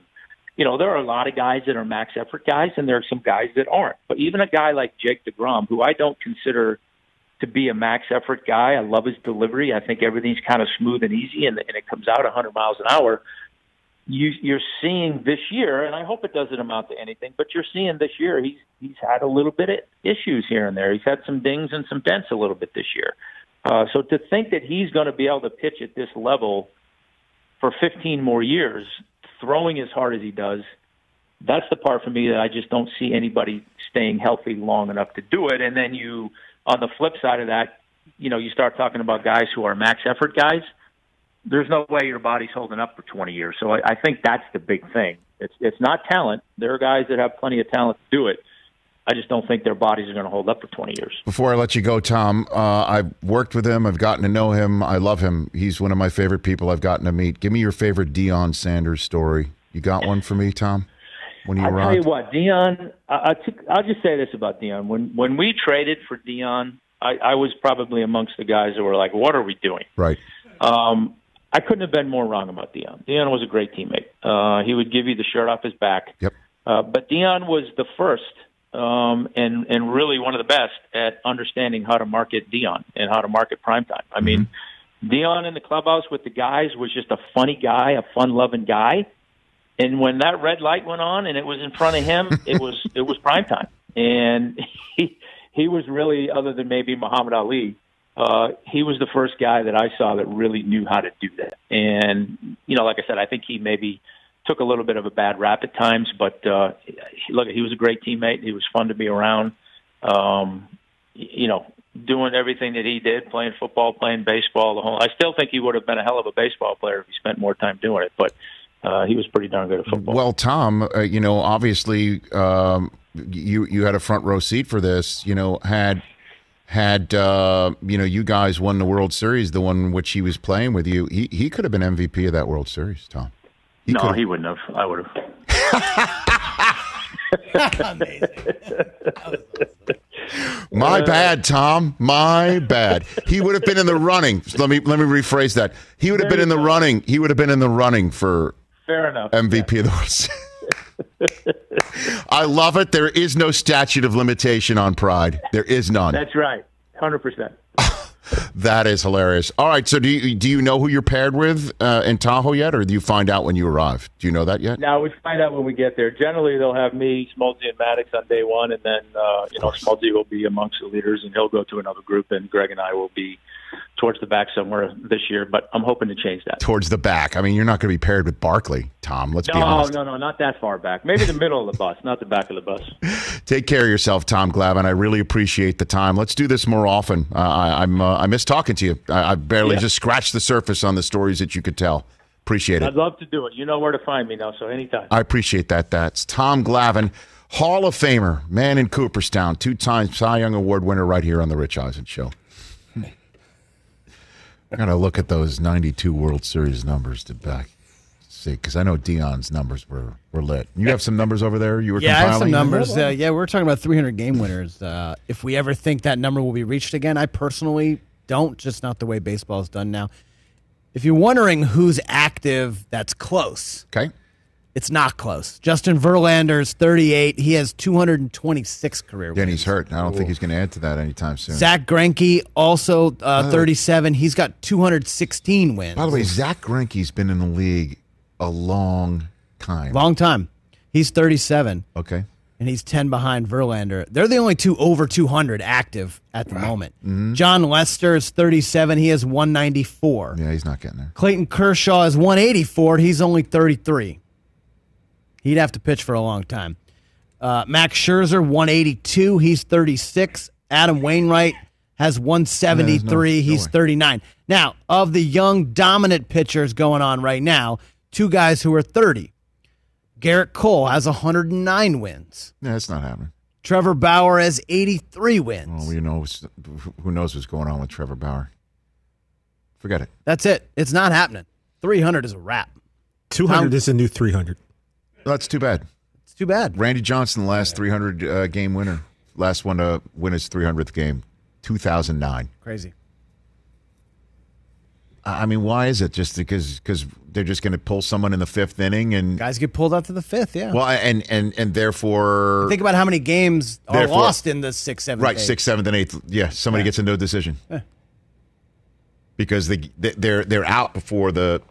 you know, there are a lot of guys that are max effort guys and there are some guys that aren't. But even a guy like Jake DeGrom, who I don't consider to be a max effort guy. I love his delivery. I think everything's kind of smooth and easy, and, and it comes out 100 miles an hour. You, you're seeing this year, and I hope it doesn't amount to anything, but you're seeing this year he's he's had a little bit of issues here and there. He's had some dings and some dents a little bit this year. Uh, so to think that he's going to be able to pitch at this level for 15 more years, throwing as hard as he does, that's the part for me that I just don't see anybody staying healthy long enough to do it. And then you, on the flip side of that, you know, you start talking about guys who are max effort guys. There's no way your body's holding up for 20 years. So I, I think that's the big thing. It's it's not talent. There are guys that have plenty of talent to do it. I just don't think their bodies are going to hold up for 20 years. Before I let you go, Tom, uh, I've worked with him. I've gotten to know him. I love him. He's one of my favorite people I've gotten to meet. Give me your favorite Deion Sanders story. You got one for me, Tom? When you I'll arrived? tell you what, Deion. I, I took, I'll just say this about Deion. When when we traded for Deion, I, I was probably amongst the guys that were like, "What are we doing?" Right. Um, I couldn't have been more wrong about Deion. Deion was a great teammate. Uh, he would give you the shirt off his back. Yep. Uh, but Deion was the first um, and and really one of the best at understanding how to market Deion and how to market primetime. I mean, Deion in the clubhouse with the guys was just a funny guy, a fun-loving guy. And when that red light went on and it was in front of him, it was [laughs] it was primetime. And he he was really, other than maybe Muhammad Ali, uh, he was the first guy that I saw that really knew how to do that. And you know, like I said, I think he maybe took a little bit of a bad rap at times, but uh, look, he was a great teammate. He was fun to be around. Um, you know, doing everything that he did, playing football, playing baseball. The whole. I still think he would have been a hell of a baseball player if he spent more time doing it, but. Uh, he was pretty darn good at football. Well, Tom, uh, you know, obviously, um, you you had a front row seat for this. You know, had had uh, you know you guys won the World Series, the one which he was playing with you, he he could have been MVP of that World Series, Tom. He no, could've- he wouldn't have. I would have. [laughs] Amazing. My bad, Tom. My bad. He would have been in the running. Let me let me rephrase that. He would have been in the running. He would have been in the running for Fair enough. MVP of the World Series. [laughs] I love it. There is no statute of limitation on pride. There is none. That's right. Hundred percent. [laughs] That is hilarious. All right. So do you do you know who you're paired with uh, in Tahoe yet, or do you find out when you arrive? Do you know that yet? Now we find out when we get there. Generally, they'll have me, Smoltzy, and Maddux on day one, and then uh, you know Smoltzy will be amongst the leaders, and he'll go to another group, and Greg and I will be towards the back somewhere this year. But I'm hoping to change that. Towards the back. I mean, you're not going to be paired with Barkley, Tom. Let's be No, honest. no, no, no, not that far back. Maybe the middle of the bus, not the back of the bus. [laughs] Take care of yourself, Tom Glavine. I really appreciate the time. Let's do this more often. Uh, I, I'm uh, I miss talking to you. I, I barely Yeah. just scratched the surface on the stories that you could tell. Appreciate it. I'd love to do it. You know where to find me now, so anytime. I appreciate that. That's Tom Glavine, Hall of Famer, man in Cooperstown, two time Cy Young Award winner, right here on the Rich Eisen Show. I gotta look at those '92 World Series numbers to back see because I know Deion's numbers were were lit. You have some numbers over there. You were Yeah, I have some compiling? numbers. Uh, yeah, we're talking about 300 game winners. Uh, if we ever think that number will be reached again, I personally don't. Just not the way baseball is done now. If you're wondering who's active, that's close. Okay. It's not close. Justin Verlander's 38. He has 226 career Yeah, and he's hurt. I don't think he's going to add to that anytime soon. Zach Greinke also uh, 37. He's got 216 wins. By the way, Zach Greinke's been in the league a long time. long time. He's 37, Okay. and he's 10 behind Verlander. They're the only two over 200 active at the moment. Mm-hmm. Jon Lester is 37. He has 194. Yeah, he's not getting there. Clayton Kershaw is 184. He's only 33. He'd have to pitch for a long time. Uh, Max Scherzer, 182. He's 36. Adam Wainwright has 173. Yeah, there's no He's way. 39. Now, of the young dominant pitchers going on right now, two guys who are 30. Gerrit Cole has 109 wins. Yeah, that's not happening. Trevor Bauer has 83 wins. Well, we know who knows what's going on with Trevor Bauer. Forget it. That's it. It's not happening. 300 is a wrap. 200 Tom- is a new 300. That's too bad. It's too bad. Randy Johnson, the last 300 uh, game winner, last one to win his 300th game, 2009. Crazy. I mean, why is it? Just because because they're just going to pull someone in the fifth inning and Guys get pulled out to the fifth, yeah. well, and and and therefore Think about how many games are lost in the sixth, seventh, right eighth. sixth, seventh, and eighth. Yeah, somebody Yeah. gets a no decision because they they- they're they're out before the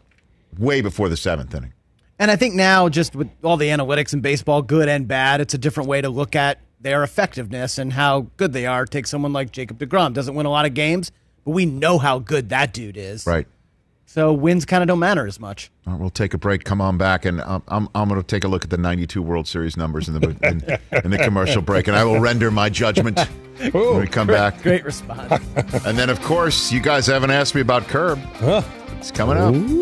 way before the seventh inning. And I think now, just with all the analytics in baseball, good and bad, it's a different way to look at their effectiveness and how good they are. Take someone like Jacob DeGrom, doesn't win a lot of games, but we know how good that dude is. Right. So wins kind of don't matter as much. All right, we'll take a break. Come on back, and um, I'm I'm going to take a look at the '92 World Series numbers in the in, in the [laughs] commercial break, and I will render my judgment [laughs] when we come back. Great response. And then, of course, you guys haven't asked me about Curb. It's coming up.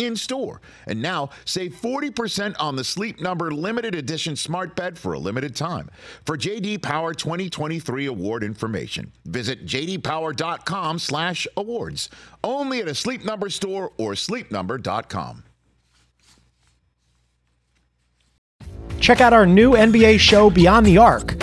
in store. And now save 40% on the Sleep Number limited edition smart bed for a limited time. For JD Power 2023 award information, visit jdpower.com/awards. Only at a Sleep Number store or sleepnumber.com. Check out our new NBA show, Beyond the Arc,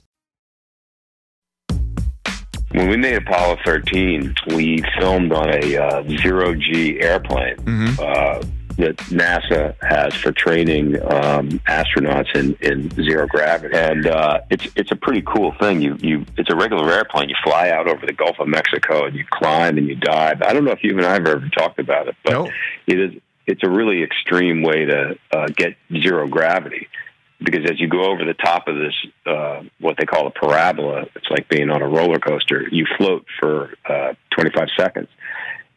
When we made Apollo 13, we filmed on a uh, zero G airplane uh, that NASA has for training um, astronauts in, in zero gravity, and uh, it's it's a pretty cool thing. You you it's a regular airplane. You fly out over the Gulf of Mexico and you climb and you dive. I don't know if you and I have ever talked about it, but it is it's a really extreme way to uh, get zero gravity because as you go over the top of this, uh, what they call a parabola, it's like being on a roller coaster. You float for uh, 25 seconds,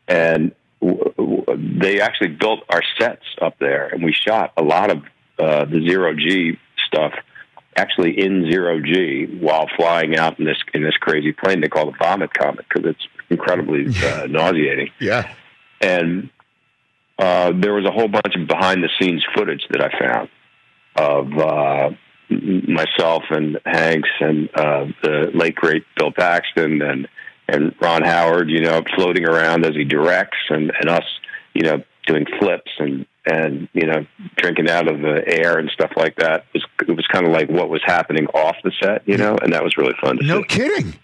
and w- w- they actually built our sets up there, and we shot a lot of uh, the zero G stuff actually in zero G while flying out in this in this crazy plane they call the vomit comet because it's incredibly [laughs] uh, nauseating. Yeah. And uh, there was a whole bunch of behind the scenes footage that I found of uh, myself and Hanks and uh, the late great Bill Paxton and and Ron Howard, you know, floating around as he directs, and and us, you know, doing flips and and you know drinking out of the air and stuff like that. It was it was kind of like what was happening off the set, you know, and that was really fun to No see. kidding.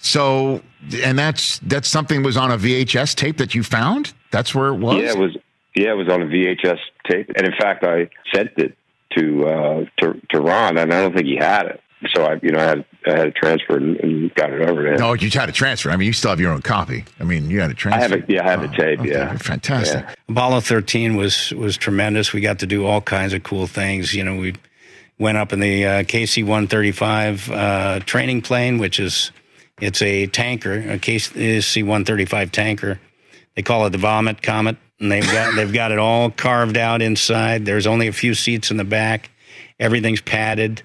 So, and that's that's something was on a VHS tape that you found. That's where it was. Yeah, it was. Yeah, it was on a VHS tape, and in fact, I sent it to uh, to to Ron, and I don't think he had it. So I, you know, I had I had it transferred and, and got it over to him. No, you had to transfer. I mean, you still have your own copy. I mean, you had a transfer. I have it. Yeah, I have a tape. okay, yeah, fantastic. Yeah. Apollo 13 was was tremendous. We got to do all kinds of cool things. You know, we went up in the uh, KC 135 uh, training plane, which is it's a tanker, a KC 135 tanker. They call it the Vomit Comet, and they've got they've got it all carved out inside. There's only a few seats in the back. Everything's padded.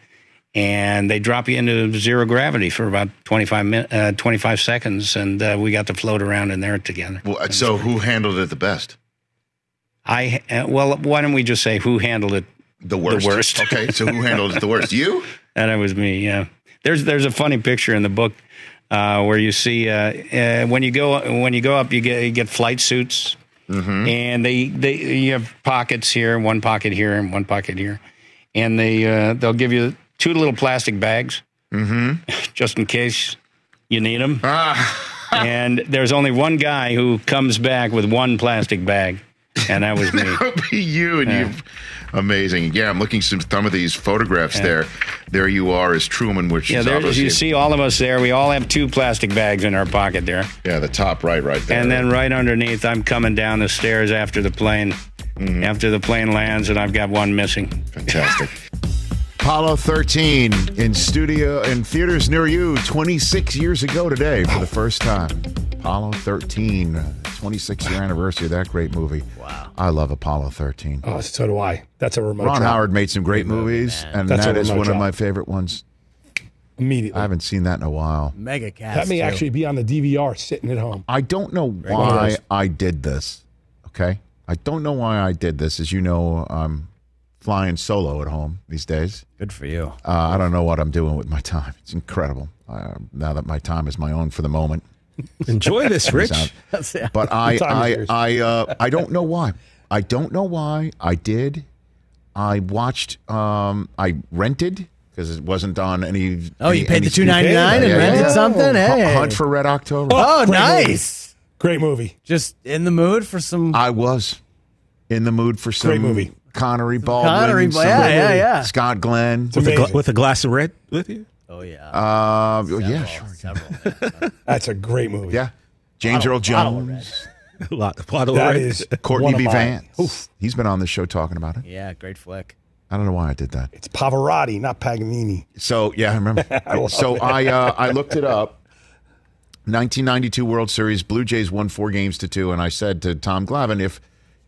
And they drop you into zero gravity for about 25, min- uh, 25 seconds, and uh, we got to float around in there together. Well, so who handled it the best? I uh, well, why don't we just say who handled it The worst. The worst. Okay, so who handled it the worst? You? [laughs] And it was me. Yeah. There's there's a funny picture in the book uh, where you see uh, uh, when you go when you go up, you get you get flight suits, and they they you have pockets here, one pocket here, and one pocket here, and they uh, they'll give you two little plastic bags, mm-hmm. [laughs] just in case you need them. [laughs] and there's only one guy who comes back with one plastic bag, and that was [laughs] me. It'll be you and you. Amazing. Yeah, I'm looking at some of these photographs there. There you are as Truman, which Yeah, there, you see all of us there. We all have two plastic bags in our pocket there. Yeah, the top right, right there. And then right underneath, I'm coming down the stairs after the plane, Mm-hmm. after the plane lands, and I've got one missing. Fantastic. [laughs] Apollo 13 in studio in theaters near you 26 years ago today for the first time. Apollo 13, 26 year anniversary of that great movie. Wow. I love Apollo 13. Oh, so do I. That's a remote. Ron drop. Howard made some great movies, and That's that is remote one of my favorite ones. Immediately. I haven't seen that in a while. Mega cast. that may too. actually be on the DVR sitting at home. I don't know One why. I did this. Okay. I don't know why I did this. As you know, I'm flying solo at home these days. Good for you. Uh, I don't know what I'm doing with my time. It's incredible. Uh, now that my time is my own for the moment. [laughs] Enjoy this, Rich. [laughs] But I, I. I, uh, I don't know why. I don't know why I did. I watched. Um, I rented because it wasn't on any. Oh, you paid any the two ninety nine and Yeah, yeah, rented yeah. something. Hu- Hey, Hunt for Red October. oh, Great movie. nice. Great movie. Just in the mood for some I was in the mood for some Great movie. Connery Baldwin. Connery. some Yeah, yeah, yeah. Scott Glenn. With a, gla- Amazing. with a glass of red with you? Oh yeah. Uh, yeah, sure. Several. [laughs] That's a great movie. Yeah. James Earl Jones, A lot, [laughs] a lot of That red. [laughs] Courtney B. mine. Vance. Oof. He's been on the show talking about it. yeah, great flick. I don't know why I did that. It's Pavarotti, not Paganini. So yeah, I remember. love so it. I uh, I looked it up. 1992 World Series, Blue Jays won four games to two, and I said to Tom Glavine, if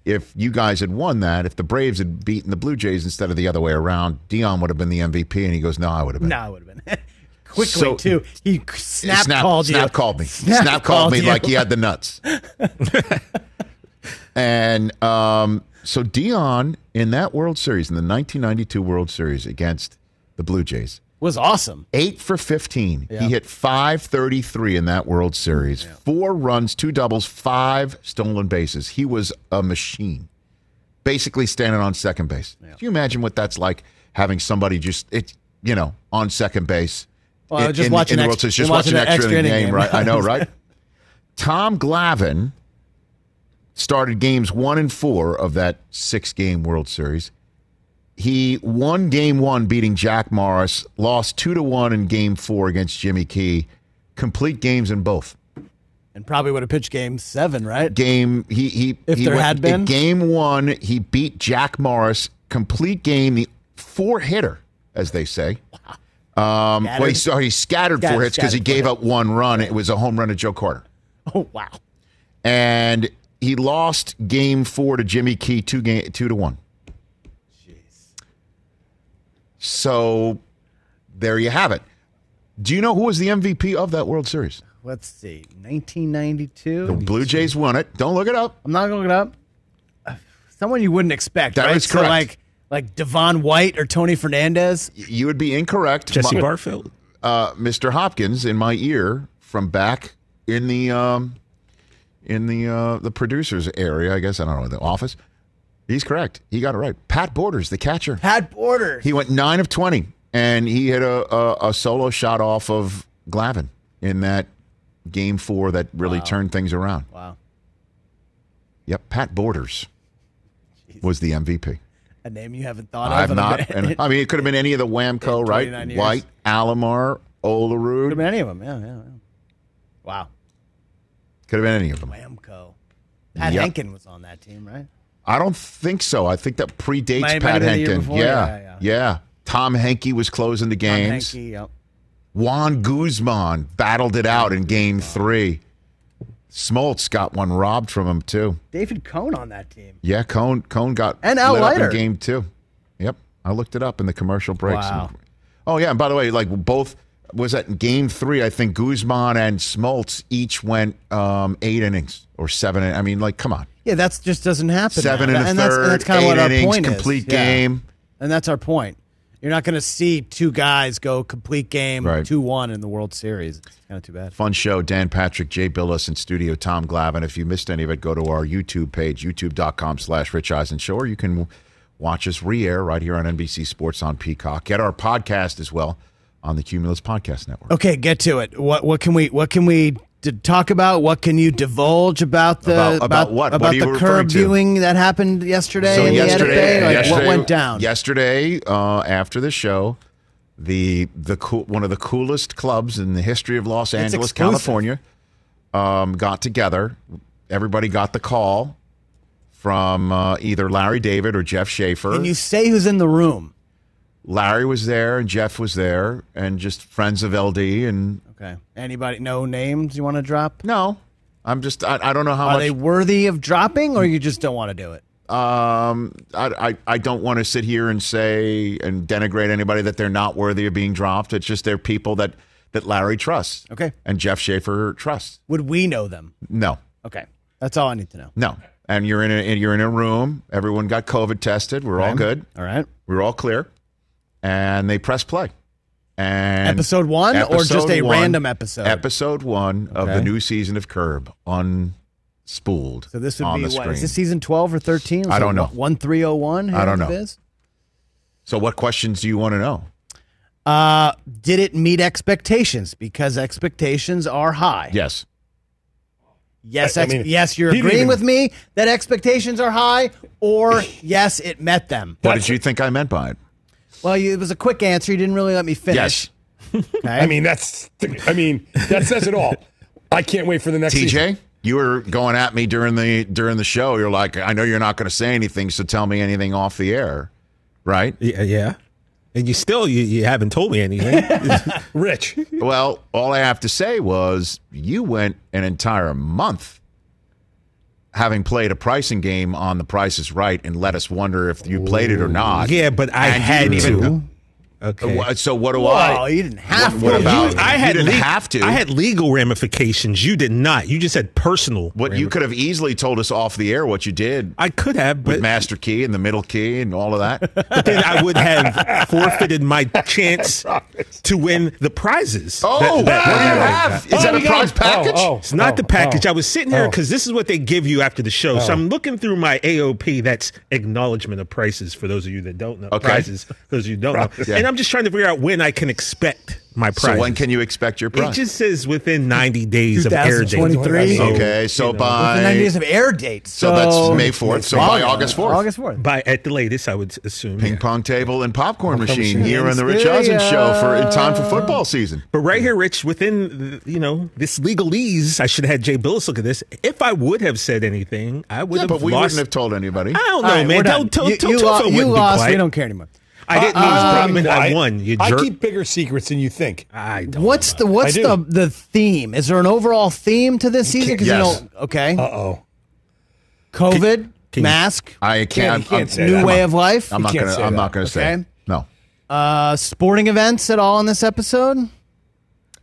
if you guys had won that, if the Braves had beaten the Blue Jays instead of the other way around, Deion would have been the MVP, and he goes, "No, I would have been." No, I would have been [laughs] quickly So- too. He snap, Snap called you. Snap called me. Snap Snap, called called me you. like he had the nuts. [laughs] and um, so Deion in that World Series, in the 1992 World Series against the Blue Jays, was awesome. eight for 15. Yeah. He hit 533 in that World Series. Four runs, two doubles, five stolen bases. He was a machine, basically standing on second base. Can you imagine what that's like having somebody just, it, you know, on second base? Well, in, just in- watching in the World Series, just watching extra, extra inning game, game. right? I know, [laughs] right? Tom Glavine started games one and four of that six game World Series. He won game one, beating Jack Morris, lost two to one in game four against Jimmy Key. Complete games in both. And probably would have pitched game seven, right? Game he he If he there went- had been? game one, he beat Jack Morris. Complete game, the four hitter, as they say. Um, well, he, Scattered? sorry, he scattered four hits because he scattered gave up one run. It was a home run to Joe Carter. [laughs] Oh wow. and he lost game four to Jimmy Key two game two to one. So there you have it. Do you know who was the MVP of that World Series? Let's see. 1992. The Blue Jays won it. Don't look it up. I'm not going to look it up. Someone you wouldn't expect, That right? is So correct. like like Devon White or Tony Fernandez. You would be incorrect. Jesse My- Barfield. uh, Mr. Hopkins in my ear from back in the um, in the uh, the producers area. I guess I don't know the office. He's correct. He got it right. Pat Borders, the catcher. Pat Borders. He went nine of twenty, and he hit a, a, a solo shot off of Glavine in that game four that really turned things around. Wow. Yep, Pat Borders. was the MVP. A name you haven't thought I've of. a not. And, I mean, it could have been any of the Whamco, right? years. White, Alomar, Olerud. Could have been any of them. Yeah, yeah. yeah. Wow. Could have been any of them. Whamco. Pat Yep. Henkin was on that team, right? I don't think so. I think that predates Might- Pat have been the year Henkin. Yeah, Yeah, yeah. yeah. Tom Henke was closing the games. Henke, yep. Juan Guzman battled it out in game three. Smoltz got one robbed from him, too. David Cone on that team. Yeah, Cone Cone got And lit up in game two. Yep, I looked it up in the commercial breaks. Wow. Oh yeah, and by the way, like both was that in game three? I think Guzman and Smoltz each went um, eight innings or seven. I mean, like, come on, Yeah, that just doesn't happen. seven now. and a and that's, third, and that's kind of what our innings, point complete is. Yeah. game. And that's our point. You're not going to see two guys go complete game Right. 2 1 in the World Series. It's kind of too bad. Fun show. Dan Patrick, Jay Bilas in studio, Tom Glavine. If you missed any of it, go to our YouTube page, youtube.com slash Rich Eisen Show, or you can watch us re-air right here on NBC Sports on Peacock. Get our podcast as well on the Cumulus Podcast Network. Okay, get to it. What what can we what can we d- talk about? What can you divulge about the About- about what? What about you the curb viewing that happened yesterday So yesterday. Like, yesterday, what went down? Yesterday, uh, after the show, the the cool, one of the coolest clubs in the history of Los Angeles. California, um, got together. Everybody got the call from uh, either Larry David or Jeff Schaffer. Can you say who's in the room? Larry was there and Jeff was there, and just friends of LD. And Okay. Anybody? No names you want to drop? no, I'm just I, I don't know how much Are much. they worthy of dropping, or you just don't want to do it? Um, I, I, I don't want to sit here and say and denigrate anybody that they're not worthy of being dropped. It's just they're people that, that Larry trusts. Okay. And Jeff Schaffer trusts. Would we know them? No, Okay, that's all I need to know. no. And you're in a, and you're in a room. Everyone got COVID tested. We're all good. All right. We're all clear. And they press play. And Episode one or just a one- random episode? Episode one of the new season of Curb unspooled. So this would on be the what? screen. Is this season twelve or thirteen? I don't know. One three zero one. I don't know. So what questions do you want to know? Uh, did it meet expectations? Because expectations are high. Yes. Yes, I- I mean, yes, you're agreeing even- with me that expectations are high, or [laughs] yes, it met them. What did you think I meant by it? Well, you, it was a quick answer. You didn't really let me finish. Yes. [laughs] Okay. I mean, that's. I mean, that says it all. I can't wait for the next season. TJ, you were going at me during the during the show. You're like, I know you're not going to say anything, so tell me anything off the air, right? Yeah, yeah. And you still you, you haven't told me anything. [laughs] Rich. Well, all I have to say was you went an entire month having played a pricing game on The Price is Right and let us wonder if you played it or not. yeah, but I And had didn't even- to. Okay. What- So what do Well, I? you didn't have What, to. what about? You- I had you didn't leg- have to. I had legal ramifications. You did not. You just had personal. What you could have easily told us off the air what you did I could have, with but, Master Key and the middle key and all of that. [laughs] but then I would have forfeited my [laughs] chance to win the prizes. Oh, That- what do you have? Is Oh, that a oh, prize it. package? Oh, oh, It's not oh, the package. oh. I was sitting here Oh. because this is what they give you after the show. So Oh. I'm looking through my AOP. That's acknowledgement of prices for those of you that don't know. Okay. Prizes, those of you don't know. [laughs] Yeah. And I'm just trying to figure out when I can expect my prize. So when can you expect your price? It just says within 90 days of air date. 2023. okay, so you know, by Within 90 days of air dates. So that's May 4th. So by August 4th. August 4th. By at the latest, I would assume. ping yeah. pong table and popcorn machine machine. here on the Rich Eisen show for in time for football season. But right here, Rich, within you know this legalese, I should have had Jay Bilas look at this. If I would have said anything, I would Yeah, have but we lost. wouldn't have told anybody. I don't know, All right, man. we're Tell, done. tell, you, tell, you, tell, lo- tell you wouldn't be lost. quiet. We don't care anymore. I didn't Uh, lose. uh, Brockman. I I- won. You I keep bigger secrets than you think. I don't. What's the what's the the theme? Is there an overall theme to this season? Because Yes. you don't. Okay. Uh oh. COVID can you- mask. I can't. you can't I'm, say new that. way of life. I'm not gonna. say I'm not gonna say. Okay. No. Uh, sporting events at all in this episode?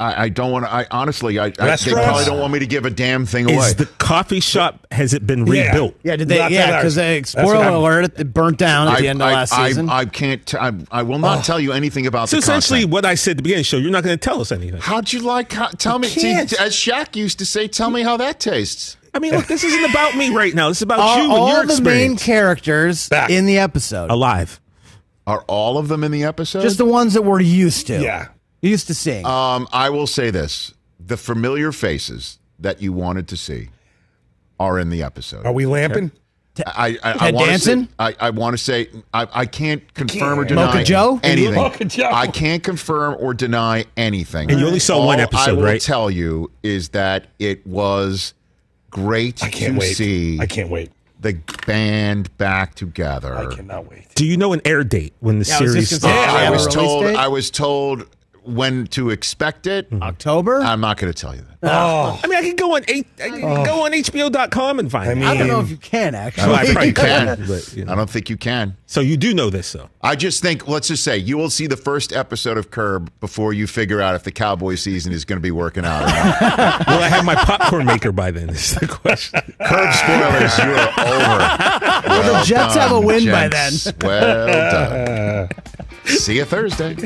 I, I don't want to. I honestly, I, I they probably don't want me to give a damn thing away. Is the coffee shop has it been Yeah. rebuilt? Yeah. Did they? Not yeah. Because they That's spoiler alert, it burnt down at the end of I, last I, season. I, can't. T- I, I will not oh. tell you anything about So the essentially, content. what I said at the beginning of the show, you're not going to tell us anything. How'd you like? How, tell me. See, can't. as Shaq used to say, "Tell me how that tastes." I mean, look, this isn't about me right now. This is about Are you and all your the main characters Back. in the episode? Alive. Are all of them in the episode? Just the ones that we're used to. Yeah. Used to seeing. Um, I will say this: the familiar faces that you wanted to see are in the episode. Are we lamping? I I, I Ted want to say, Danson? I, I want to say I, I can't confirm or can't. deny Mocha Joe? anything. Mocha Joe. I can't confirm or deny anything. And you only saw All one episode, I episode, will right? tell you is that it was great I can't to wait. see I can't wait. the band back together. I cannot wait. Do you know an air date when the Yeah, I was series just say, starts? I was told. I was told when to expect it. Mm-hmm. October? I'm not going to tell you that. Oh, I mean, I can go on eight, I can oh. go on HBO.com and find I it. I don't know if you can actually. I don't think you Probably can. [laughs] but, you know. I don't think you can. So you do know this, though. I just think, let's just say, you will see the first episode of Curb before you figure out if the Cowboy season is going to be working out. Or not. [laughs] Will I have my popcorn maker by then? Is the question. Curb spoilers, you are over. Well, the Jets have a win by then. Well done. [laughs] See you Thursday.